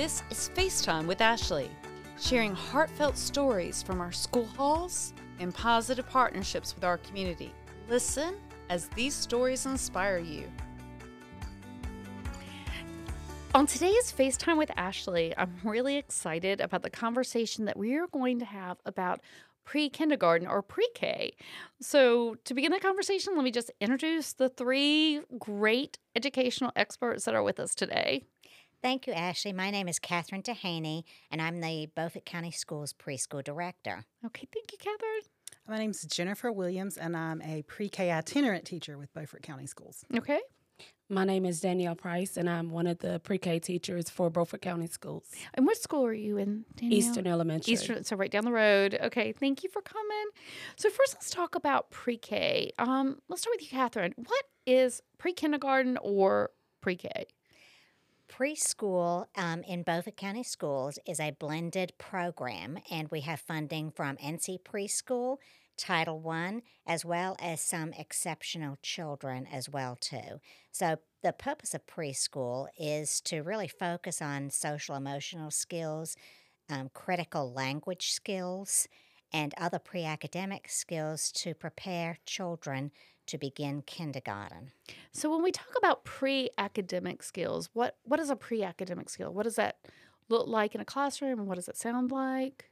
This is FaceTime with Ashley, sharing heartfelt stories from our school halls and positive partnerships with our community. Listen as these stories inspire you. On today's FaceTime with Ashley, I'm really excited about the conversation that we are going to have about pre kindergarten or pre K. So, to begin the conversation, let me just introduce the three great educational experts that are with us today. Thank you, Ashley. My name is Catherine Dehaney, and I'm the Beaufort County Schools preschool director. Okay, thank you, Catherine. My name is Jennifer Williams, and I'm a pre K itinerant teacher with Beaufort County Schools. Okay. My name is Danielle Price, and I'm one of the pre-K teachers for Beaufort County Schools. And what school are you in, Danielle? Eastern Elementary. Eastern, so right down the road. Okay, thank you for coming. So first, let's talk about pre-K. Um, let's start with you, Catherine. What is pre-kindergarten or pre-K? Preschool um, in Beaufort County Schools is a blended program, and we have funding from NC Preschool, Title I, as well as some exceptional children as well too. So the purpose of preschool is to really focus on social emotional skills, um, critical language skills, and other pre academic skills to prepare children to begin kindergarten. So when we talk about pre-academic skills, what what is a pre-academic skill? What does that look like in a classroom and what does it sound like?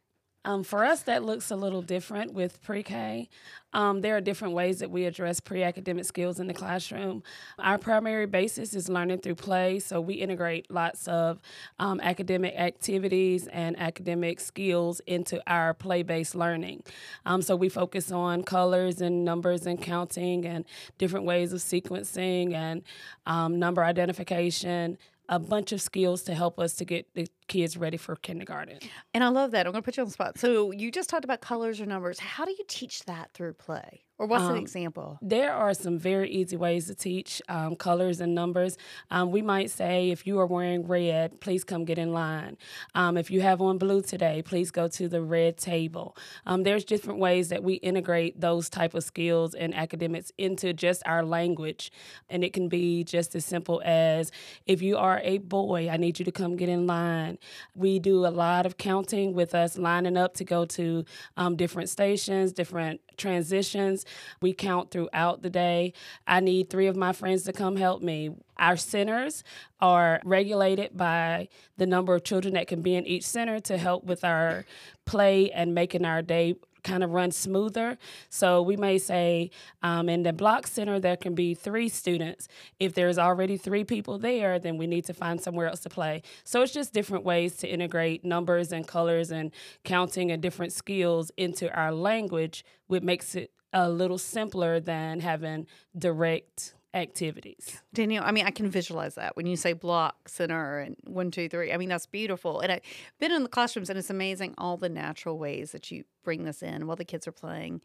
Um, for us, that looks a little different with pre K. Um, there are different ways that we address pre academic skills in the classroom. Our primary basis is learning through play, so we integrate lots of um, academic activities and academic skills into our play based learning. Um, so we focus on colors and numbers and counting and different ways of sequencing and um, number identification a bunch of skills to help us to get the kids ready for kindergarten. And I love that. I'm going to put you on the spot. So you just talked about colors or numbers. How do you teach that through play? Or what's um, an example? There are some very easy ways to teach um, colors and numbers. Um, we might say, if you are wearing red, please come get in line. Um, if you have on blue today, please go to the red table. Um, there's different ways that we integrate those type of skills and academics into just our language, and it can be just as simple as, if you are a boy, I need you to come get in line. We do a lot of counting with us lining up to go to um, different stations, different transitions. We count throughout the day. I need three of my friends to come help me. Our centers are regulated by the number of children that can be in each center to help with our play and making our day kind of run smoother. So we may say um, in the block center, there can be three students. If there's already three people there, then we need to find somewhere else to play. So it's just different ways to integrate numbers and colors and counting and different skills into our language, which makes it a little simpler than having direct activities. Danielle, I mean, I can visualize that when you say block center and one, two, three. I mean, that's beautiful. And I've been in the classrooms and it's amazing all the natural ways that you bring this in while the kids are playing.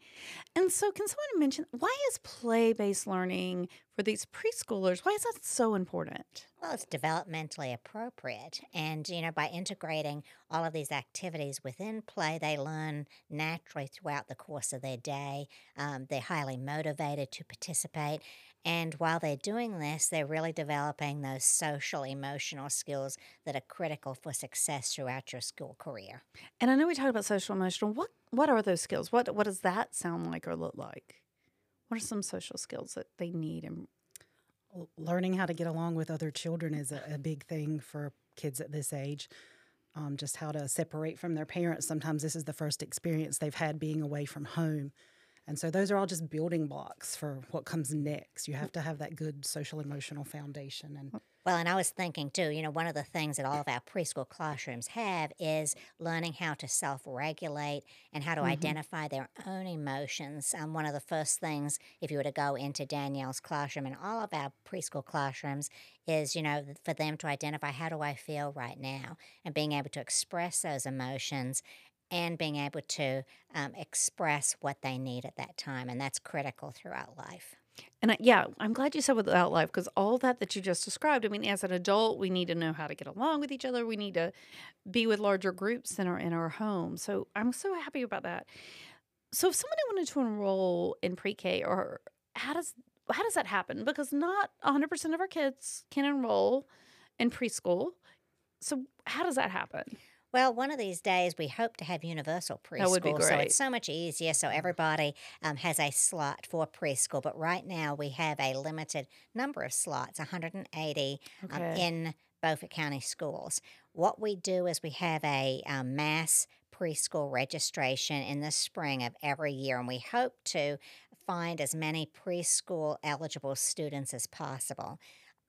And so, can someone mention why is play based learning for these preschoolers, why is that so important? Well, it's developmentally appropriate. And, you know, by integrating all of these activities within play, they learn naturally throughout the course of their day. Um, they're highly motivated to participate. And while they're doing this, they're really developing those social, emotional skills that are critical for success throughout your school career. And I know we talked about social, emotional. What what are those skills? What what does that sound like or look like? What are some social skills that they need? And learning how to get along with other children is a, a big thing for kids at this age. Um, just how to separate from their parents. Sometimes this is the first experience they've had being away from home. And so those are all just building blocks for what comes next. You have to have that good social emotional foundation and well, and I was thinking too, you know, one of the things that all of our preschool classrooms have is learning how to self regulate and how to mm-hmm. identify their own emotions. Um, one of the first things, if you were to go into Danielle's classroom and all of our preschool classrooms, is, you know, for them to identify how do I feel right now and being able to express those emotions and being able to um, express what they need at that time. And that's critical throughout life. And I, yeah, I'm glad you said without life because all that that you just described. I mean, as an adult, we need to know how to get along with each other. We need to be with larger groups in our in our home. So I'm so happy about that. So if somebody wanted to enroll in pre-K, or how does how does that happen? Because not 100% of our kids can enroll in preschool. So how does that happen? Well, one of these days we hope to have universal preschool. That would be So it's so much easier. So everybody um, has a slot for preschool. But right now we have a limited number of slots, 180 um, in Beaufort County schools. What we do is we have a um, mass preschool registration in the spring of every year, and we hope to find as many preschool eligible students as possible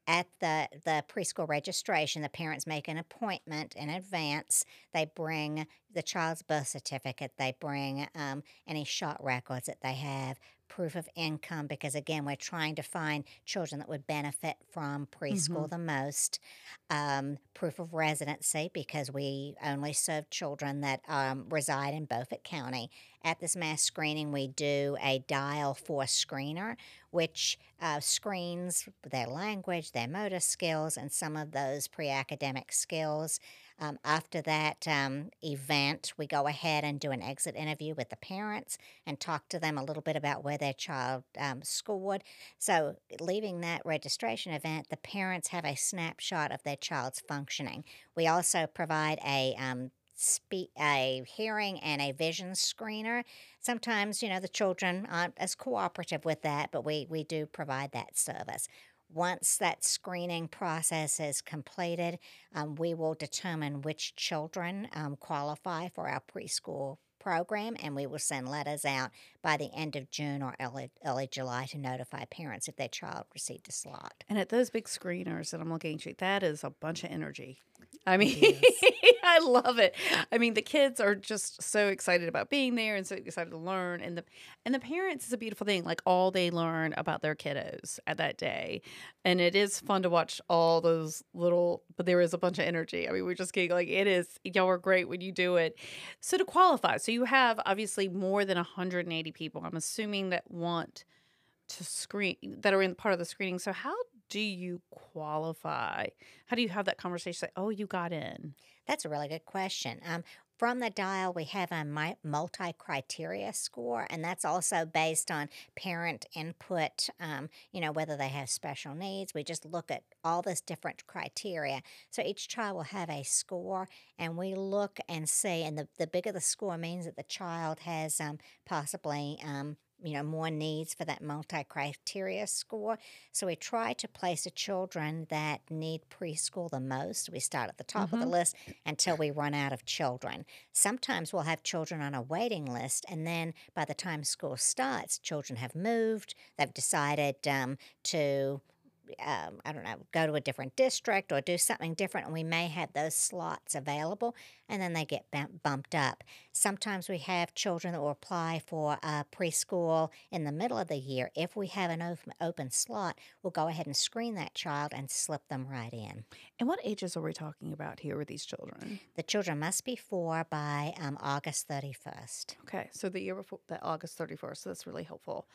at the, the preschool registration, the parents make an appointment in advance. They bring the child's birth certificate, they bring um, any shot records that they have, proof of income, because again, we're trying to find children that would benefit from preschool the most, um, proof of residency, because we only serve children that um, reside in Beaufort County. At this mass screening, we do a DIAL-4 screener, which uh, screens their language, their motor skills, and some of those pre academic skills. Um, after that um, event, we go ahead and do an exit interview with the parents and talk to them a little bit about where their child um, scored. So, leaving that registration event, the parents have a snapshot of their child's functioning. We also provide a um, spe- a hearing and a vision screener. Sometimes, you know, the children aren't as cooperative with that, but we, we do provide that service. Once that screening process is completed, um, we will determine which children um, qualify for our preschool program, and we will send letters out by the end of June or early, early July to notify parents if their child received a slot. And at those big screeners that I'm looking at, that is a bunch of energy. I mean, I love it. I mean, the kids are just so excited about being there and so excited to learn, and the and the parents is a beautiful thing. Like all they learn about their kiddos at that day, and it is fun to watch all those little. But there is a bunch of energy. I mean, we're just getting like it is. Y'all are great when you do it. So to qualify, so you have obviously more than 180 people. I'm assuming that want to screen that are in part of the screening. So how do you qualify? How do you have that conversation? Say, oh, you got in. That's a really good question. Um, from the DIAL, we have a multi criteria score, and that's also based on parent input. Um, you know, whether they have special needs. We just look at all this different criteria. So each child will have a score, and we look and see. And the, the bigger the score means that the child has um, possibly um, you know more needs for that multi-criteria score. So we try to place the children that need preschool the most. We start at the top of the list until we run out of children. Sometimes we'll have children on a waiting list and then by the time school starts children have moved. They've decided um, to um, I don't know, go to a different district or do something different, and we may have those slots available, and then they get bumped up. Sometimes we have children that will apply for preschool in the middle of the year. If we have an open, slot, we'll go ahead and screen that child and slip them right in. And what ages are we talking about here with these children? The children must be four by um, August 31st. Okay, so the year before that August 31st. So that's really helpful.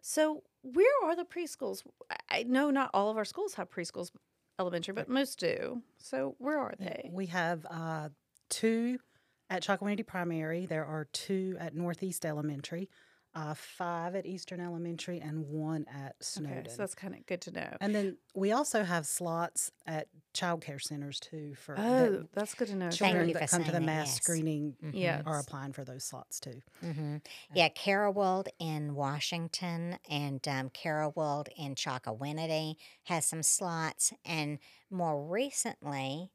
So where are the preschools? I- I know not all of our schools have preschools, elementary, but most do. So where are they? We have uh, two at Chocowinity Primary. There are two at Northeast Elementary, uh, five at Eastern Elementary, and one at Snowden. Okay, so that's kind of good to know. and then we also have slots at child care centers too for the Oh, that's good to know. Thank children you that for come to the mass yes. screening Yes. are applying for those slots too. hmm Yeah, Carolwold in Washington and um, Carolwold in Chocowinity has some slots, and more recently,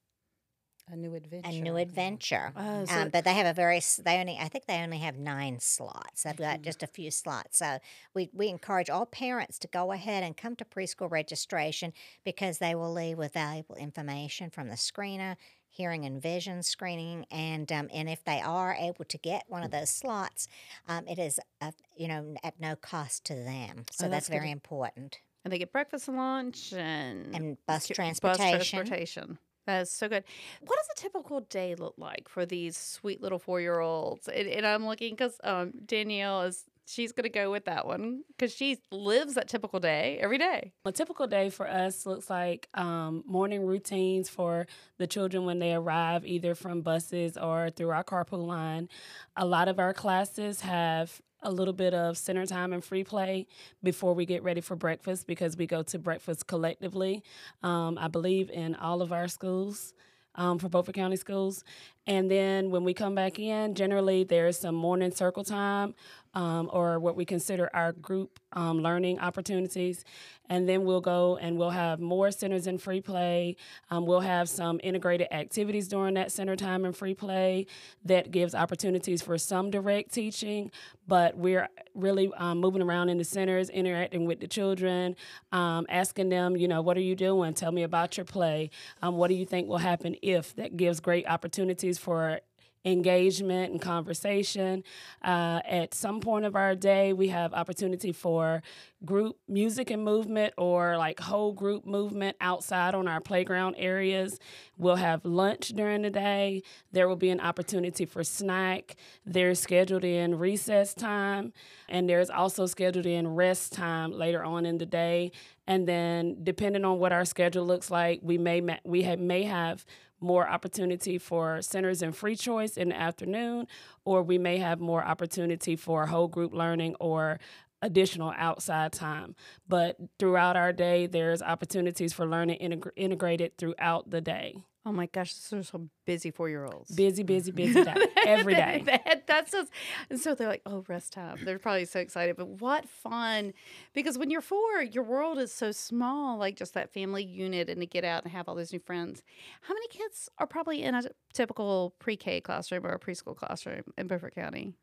A new adventure. a new adventure. Oh, so Um, but they have a very they only I think they only have nine slots. They've got just a few slots. So we, we encourage all parents to go ahead and come to preschool registration because they will leave with valuable information from the screener, hearing and vision screening, and um, and if they are able to get one of those slots, um, it is uh you know at no cost to them. So Oh, that's, that's very important. and they get breakfast and lunch and And bus Bus transportation. That is so good. What does a typical day look like for these sweet little four year olds? And, and I'm looking because um, Danielle is she's going to go with that one because she lives that typical day every day. A typical day for us looks like um, morning routines for the children when they arrive, either from buses or through our carpool line. A lot of our classes have a little bit of center time and free play before we get ready for breakfast because we go to breakfast collectively. Um, I believe in all of our schools. um, for Beaufort County Schools. And then when we come back in, generally there's some morning circle time um, or what we consider our group um, learning opportunities. And then we'll go and we'll have more centers in free play. Um, we'll have some integrated activities during that center time in free play that gives opportunities for some direct teaching. But we're really um, moving around in the centers, interacting with the children, um, asking them, you know, what are you doing? Tell me about your play. Um, what do you think will happen if? That gives great opportunities for engagement and conversation. Uh, at some point of our day, we have opportunity for group music and movement or like whole group movement outside on our playground areas. We'll have lunch during the day. There will be an opportunity for snack. There's scheduled in recess time, and there's also scheduled in rest time later on in the day. And then, depending on what our schedule looks like, we may ma- we have, may have more opportunity for centers and free choice in the afternoon, or we may have more opportunity for whole group learning or additional outside time. But throughout our day, there's opportunities for learning integ- integrated throughout the day. Oh my gosh, those are so busy four year olds. Busy, busy, busy day every day. that, that's just, and so they're like, oh, rest time. They're probably so excited. But what fun! Because when you're four, your world is so small, like just that family unit, and to get out and have all those new friends. How many kids are probably in a typical pre K classroom or a preschool classroom in Beaufort County?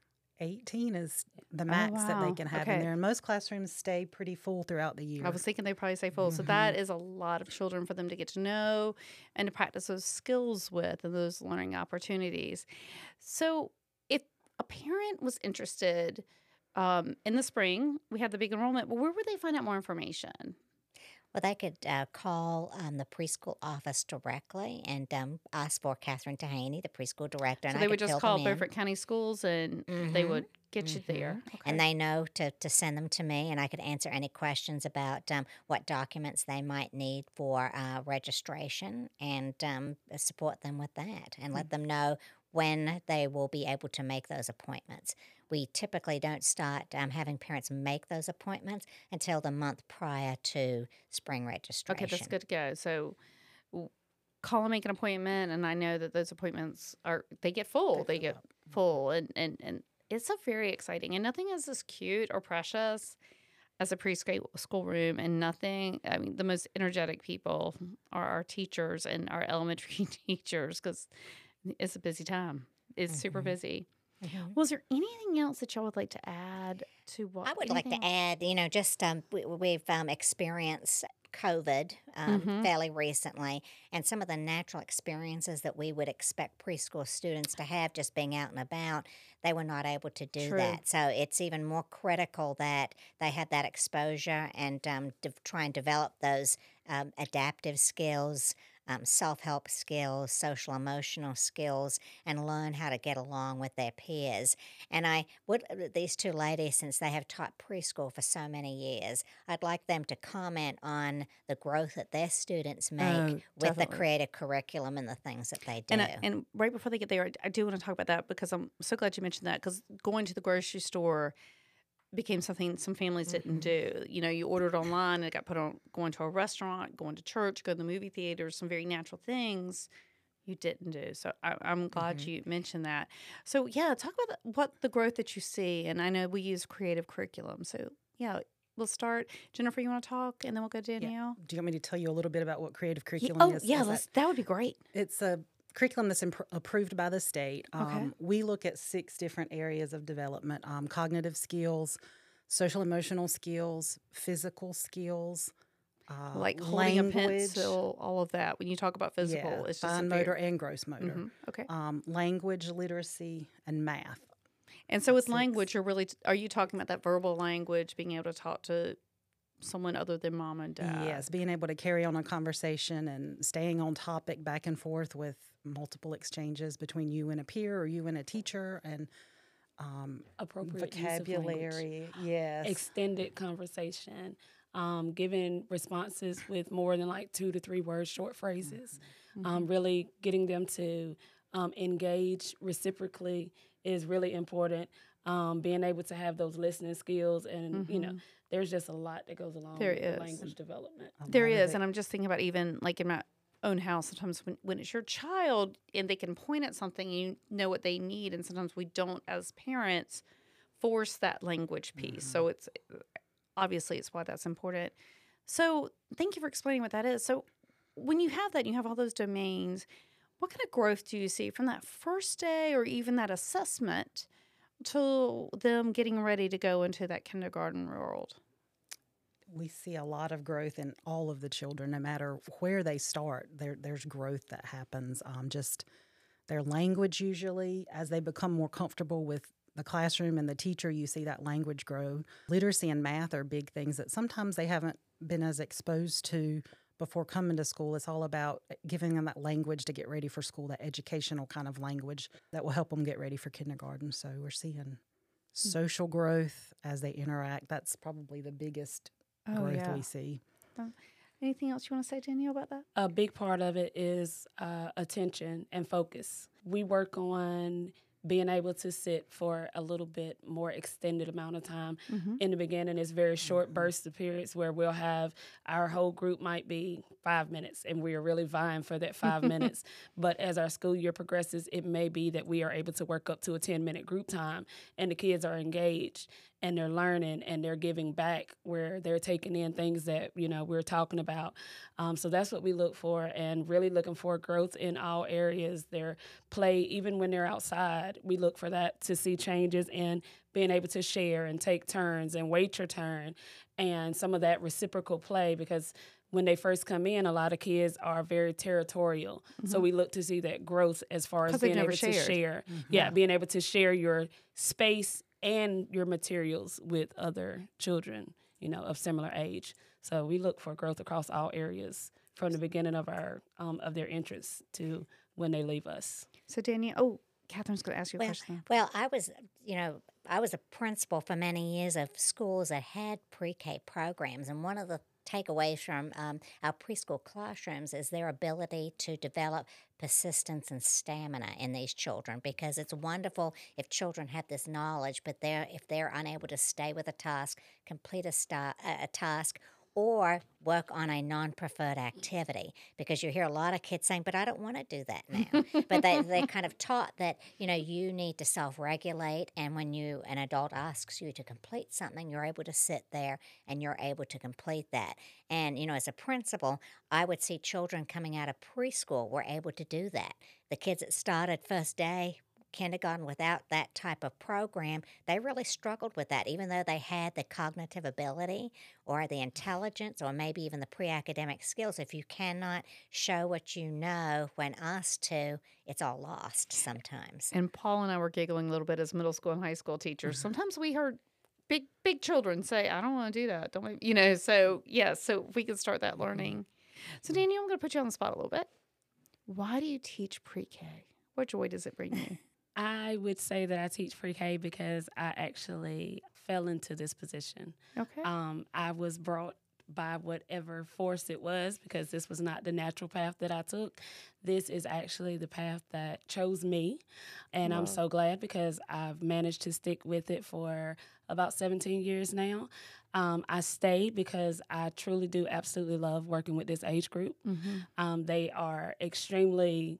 18 is the max that Oh, wow. they can have Okay. in there. And most classrooms stay pretty full throughout the year. I was thinking they probably stay full. So that is a lot of children for them to get to know and to practice those skills with and those learning opportunities. So if a parent was interested um, in the spring, we had the big enrollment, but where would they find out more information? Well, they could uh, call um, the preschool office directly and um, ask for Catherine Tahaney, the preschool director. So and they I would just call. Beaufort County Schools and they Mhm. would get you there. Okay. And they know to, to send them to me, and I could answer any questions about um, what documents they might need for uh, registration and um, support them with that and let them know when they will be able to make those appointments. We typically don't start um, having parents make those appointments until the month prior to spring registration. Okay, that's good to go. So call and make an appointment, and I know that those appointments are they get full. They, get full, and and and it's a very exciting. And nothing is as cute or precious as a preschool school room, and nothing. I mean, the most energetic people are our teachers and our elementary teachers because it's a busy time. It's super Mhm. busy. Mhm. Was there anything else that y'all would like to add to what I would like to anything- add, you know, just um, we, we've um, experienced COVID um, Mhm. fairly recently, and some of the natural experiences that we would expect preschool students to have just being out and about, they were not able to do True. that. So it's even more critical that they had that exposure and um, de- try and develop those um, adaptive skills. Um, Self help skills, social emotional skills, and learn how to get along with their peers. And I would, uh, these two ladies, since they have taught preschool for so many years, I'd like them to comment on the growth that their students make Oh, with the creative curriculum and the things that they do. And, I, and right before they get there, I- I do want to talk about that because I'm so glad you mentioned that because going to the grocery store became something some families didn't mm-hmm. do. You know, you ordered online and it got put on going to a restaurant, going to church, going to the movie theater, some very natural things you didn't do. So I, I'm glad mm-hmm. you mentioned that. So yeah, talk about the, what the growth that you see. And I know we use creative curriculum. So yeah, we'll start. Jennifer, you want to talk, and then we'll go to Danielle. Do you want me to tell you a little bit about what creative curriculum oh is? yeah, Is that- that would be great. It's a curriculum that's impr- approved by the state. Um, Okay. We look at six different areas of development um, cognitive skills, social emotional skills, physical skills, uh, like holding a language, pencil, all of that. When you talk about physical, yeah, it's just a fine very- motor and gross motor, Mhm, Okay. um, language, literacy, and math. And so with language, you're really are you talking about that verbal language, being able to talk to someone other than mom and dad? Yes, being able to carry on a conversation and staying on topic back and forth with multiple exchanges between you and a peer or you and a teacher and um, Appropriate use of language. vocabulary. Yes. extended conversation, um, giving responses with more than like two to three words, short phrases. Um, really getting them to um, engage reciprocally is really important. Um, being able to have those listening skills, and you know, there's just a lot that goes along There with is. language development. a There lot of is, it- and I'm just thinking about even like in my own house sometimes when, when it's your child and they can point at something and you know what they need and sometimes we don't as parents force that language piece. So mm-hmm. it's obviously it's why that's important. So thank you for explaining what that is. So when you have that you have all those domains what kind of growth do you see from that first day or even that assessment to them getting ready to go into that kindergarten world we see a lot of growth in all of the children, no matter where they start. There, there's growth that happens. Um, just their language, usually, as they become more comfortable with the classroom and the teacher, you see that language grow. Literacy and math are big things that sometimes they haven't been as exposed to before coming to school. It's all about eh, giving them that language to get ready for school, that educational kind of language that will help them get ready for kindergarten. So we're seeing hmm. social growth as they interact. That's probably the biggest oh, growth we see. Uh, anything else you want to say, Danielle, about that? A big part of it is uh, attention and focus. We work on being able to sit for a little bit more extended amount of time. Mm-hmm. In the beginning, it's very short bursts of periods where we'll have our whole group might be five minutes, and we are really vying for that five minutes. But as our school year progresses, it may be that we are able to work up to a 10 minute group time, and the kids are engaged and they're learning and they're giving back where they're taking in things that you know we're talking about um, so that's what we look for and really looking for growth in all areas their play even when they're outside we look for that to see changes in being able to share and take turns and wait your turn and some of that reciprocal play because when they first come in, a lot of kids are very territorial. So we look to see that growth as far as being never able to shared. share. Yeah, being able to share your space and your materials with other children, you know, of similar age. So we look for growth across all areas from the beginning of our um, of their interests to when they leave us. So, Danielle, oh, Catherine's going to ask you a Well, question. well, I was, you know, I was a principal for many years of schools that had pre-K programs, and one of the takeaways from um, our preschool classrooms is their ability to develop persistence and stamina in these children because it's wonderful if children have this knowledge but they're if they're unable to stay with a task complete a, sta- a a task or work on a non-preferred activity because you hear a lot of kids saying but i don't want to do that now. But they, they're kind of taught that you know you need to self-regulate and when you an adult asks you to complete something you're able to sit there and you're able to complete that. And you know as a principal i would see children coming out of preschool were able to do that. The kids that started first day kindergarten without that type of program, they really struggled with that, even though they had the cognitive ability or the intelligence or maybe even the pre academic skills. If you cannot show what you know when asked to, it's all lost sometimes. And Paul and I were giggling a little bit as middle school and high school teachers. Mm-hmm. Sometimes we heard big, big children say, I don't want to do that. Don't, we-" you know, so yeah, so we can start that learning. Mm-hmm. So, Danielle, I'm going to put you on the spot a little bit. Why do you teach pre K? What joy does it bring you? I would say that I teach pre-K because I actually fell into this position. Okay. Um, I was brought by whatever force it was because this was not the natural path that I took. This is actually the path that chose me. And I'm so glad because I've managed to stick with it for about 17 years now. Um, I stayed because I truly do absolutely love working with this age group. Um, they are extremely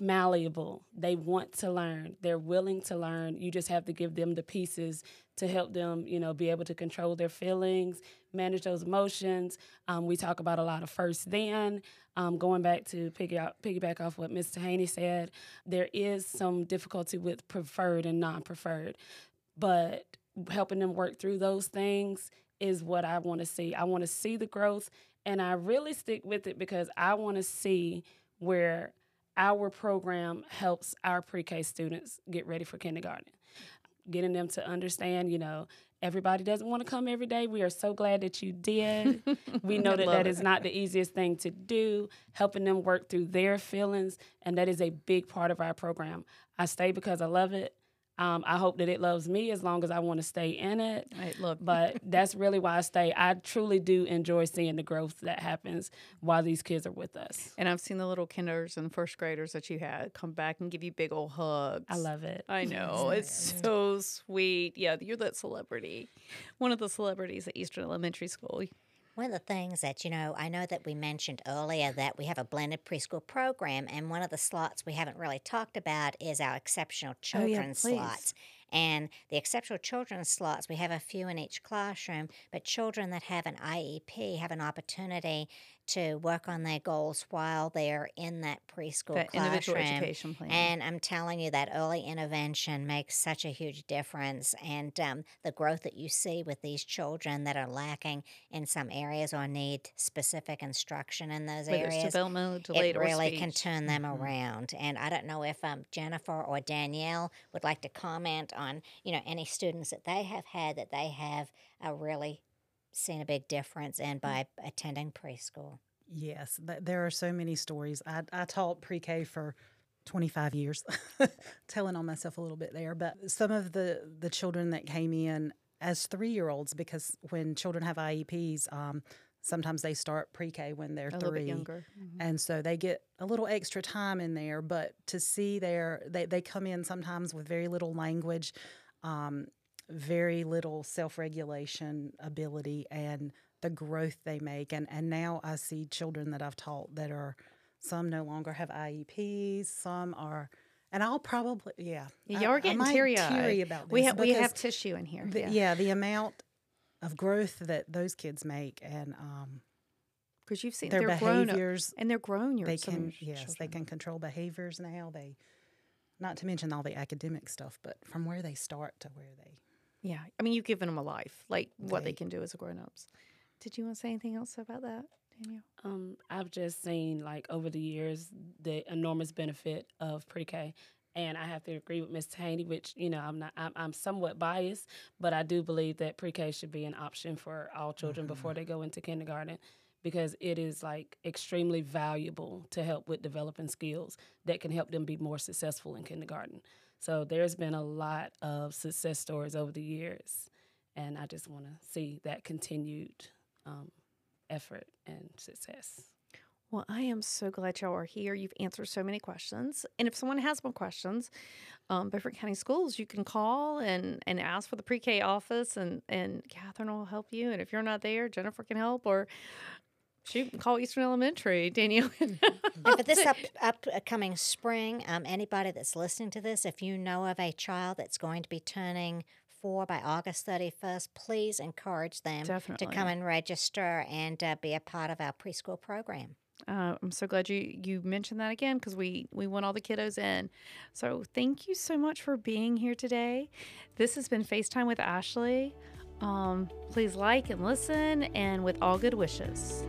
malleable. They want to learn. They're willing to learn. You just have to give them the pieces to help them, you know, be able to control their feelings, manage those emotions. Um, we talk about a lot of first then. Um, going back to piggy piggyback off what Mr. Haney said, there is some difficulty with preferred and non-preferred, but helping them work through those things is what I want to see. I want to see the growth, and I really stick with it because I want to see where our program helps our pre-K students get ready for kindergarten. Getting them to understand, you know, everybody doesn't want to come every day. We are so glad that you did. we know that that it. is not the easiest thing to do. Helping them work through their feelings, and that is a big part of our program. I stay because I love it. Um, I hope that it loves me as long as I want to stay in it. I love But that's really why I stay. I truly do enjoy seeing the growth that happens while these kids are with us. And I've seen the little kinders and first graders that you had come back and give you big old hugs. I love it. I know. It's so sweet. Yeah, you're that celebrity. One of the celebrities at Eastern Elementary School. One of the things that, you know, I know that we mentioned earlier that we have a blended preschool program, and one of the slots we haven't really talked about is our exceptional Oh, yeah, slots. And the exceptional children's slots, we have a few in each classroom, but children that have an IEP have an opportunity to work on their goals while they're in that preschool That classroom. education plan. And I'm telling you that early intervention makes such a huge difference. And um, the growth that you see with these children that are lacking in some areas or need specific instruction in those Whether areas, it really can turn them Mhm. around. And I don't know if um, Jennifer or Danielle would like to comment on, you know, any students that they have had that they have uh, really seen a big difference and by attending preschool. Yes, th- there are so many stories. I, I taught pre K for 25 years, telling on myself a little bit there. But some of the, the children that came in as three year olds, because when children have IEPs, um, sometimes they start pre K when they're a three. younger. Mhm. And so they get a little extra time in there, but to see their, they, they come in sometimes with very little language, um, very little self regulation ability, and the growth they make. And, and now I see children that I've taught that are, some no longer have IEPs, some are, and I'll probably, yeah. Yeah, y'all are I getting teary teary about this. We have we have tissue in here. the, yeah, yeah, the amount of growth that those kids make and um, because you've seen their they're grown behaviors and they're grown. Your they can yes they can control behaviors now they not to mention all the academic stuff but from where they start to where they Yeah, I mean, you've given them a life, like what they They- can do as grown ups. Did you want to say anything else about that, Danielle? Um, I've just seen like over the years the enormous benefit of pre-K, and I have to agree with Ms. Haney, which you know I'm not I'm, I'm somewhat biased, but I do believe that pre-K should be an option for all children before they go into kindergarten because it is like extremely valuable to help with developing skills that can help them be more successful in kindergarten. So there's been a lot of success stories over the years, and I just want to see that continued um, effort and success. Well, I am so glad y'all are here. You've answered so many questions. And if someone has more questions, um, Beaufort County Schools, you can call and, and ask for the pre K office, and, and Catherine will help you. And if you're not there, Jennifer can help, or shoot, call Eastern Elementary. Danielle for this up, upcoming spring, um, anybody that's listening to this, if you know of a child that's going to be turning four by August 31st, please encourage them Definitely. to come and register and uh, be a part of our preschool program. Uh, I'm so glad you you mentioned that again because we we want all the kiddos in. So thank you so much for being here today. This has been FaceTime with Ashley. Um, please like and listen, and with all good wishes.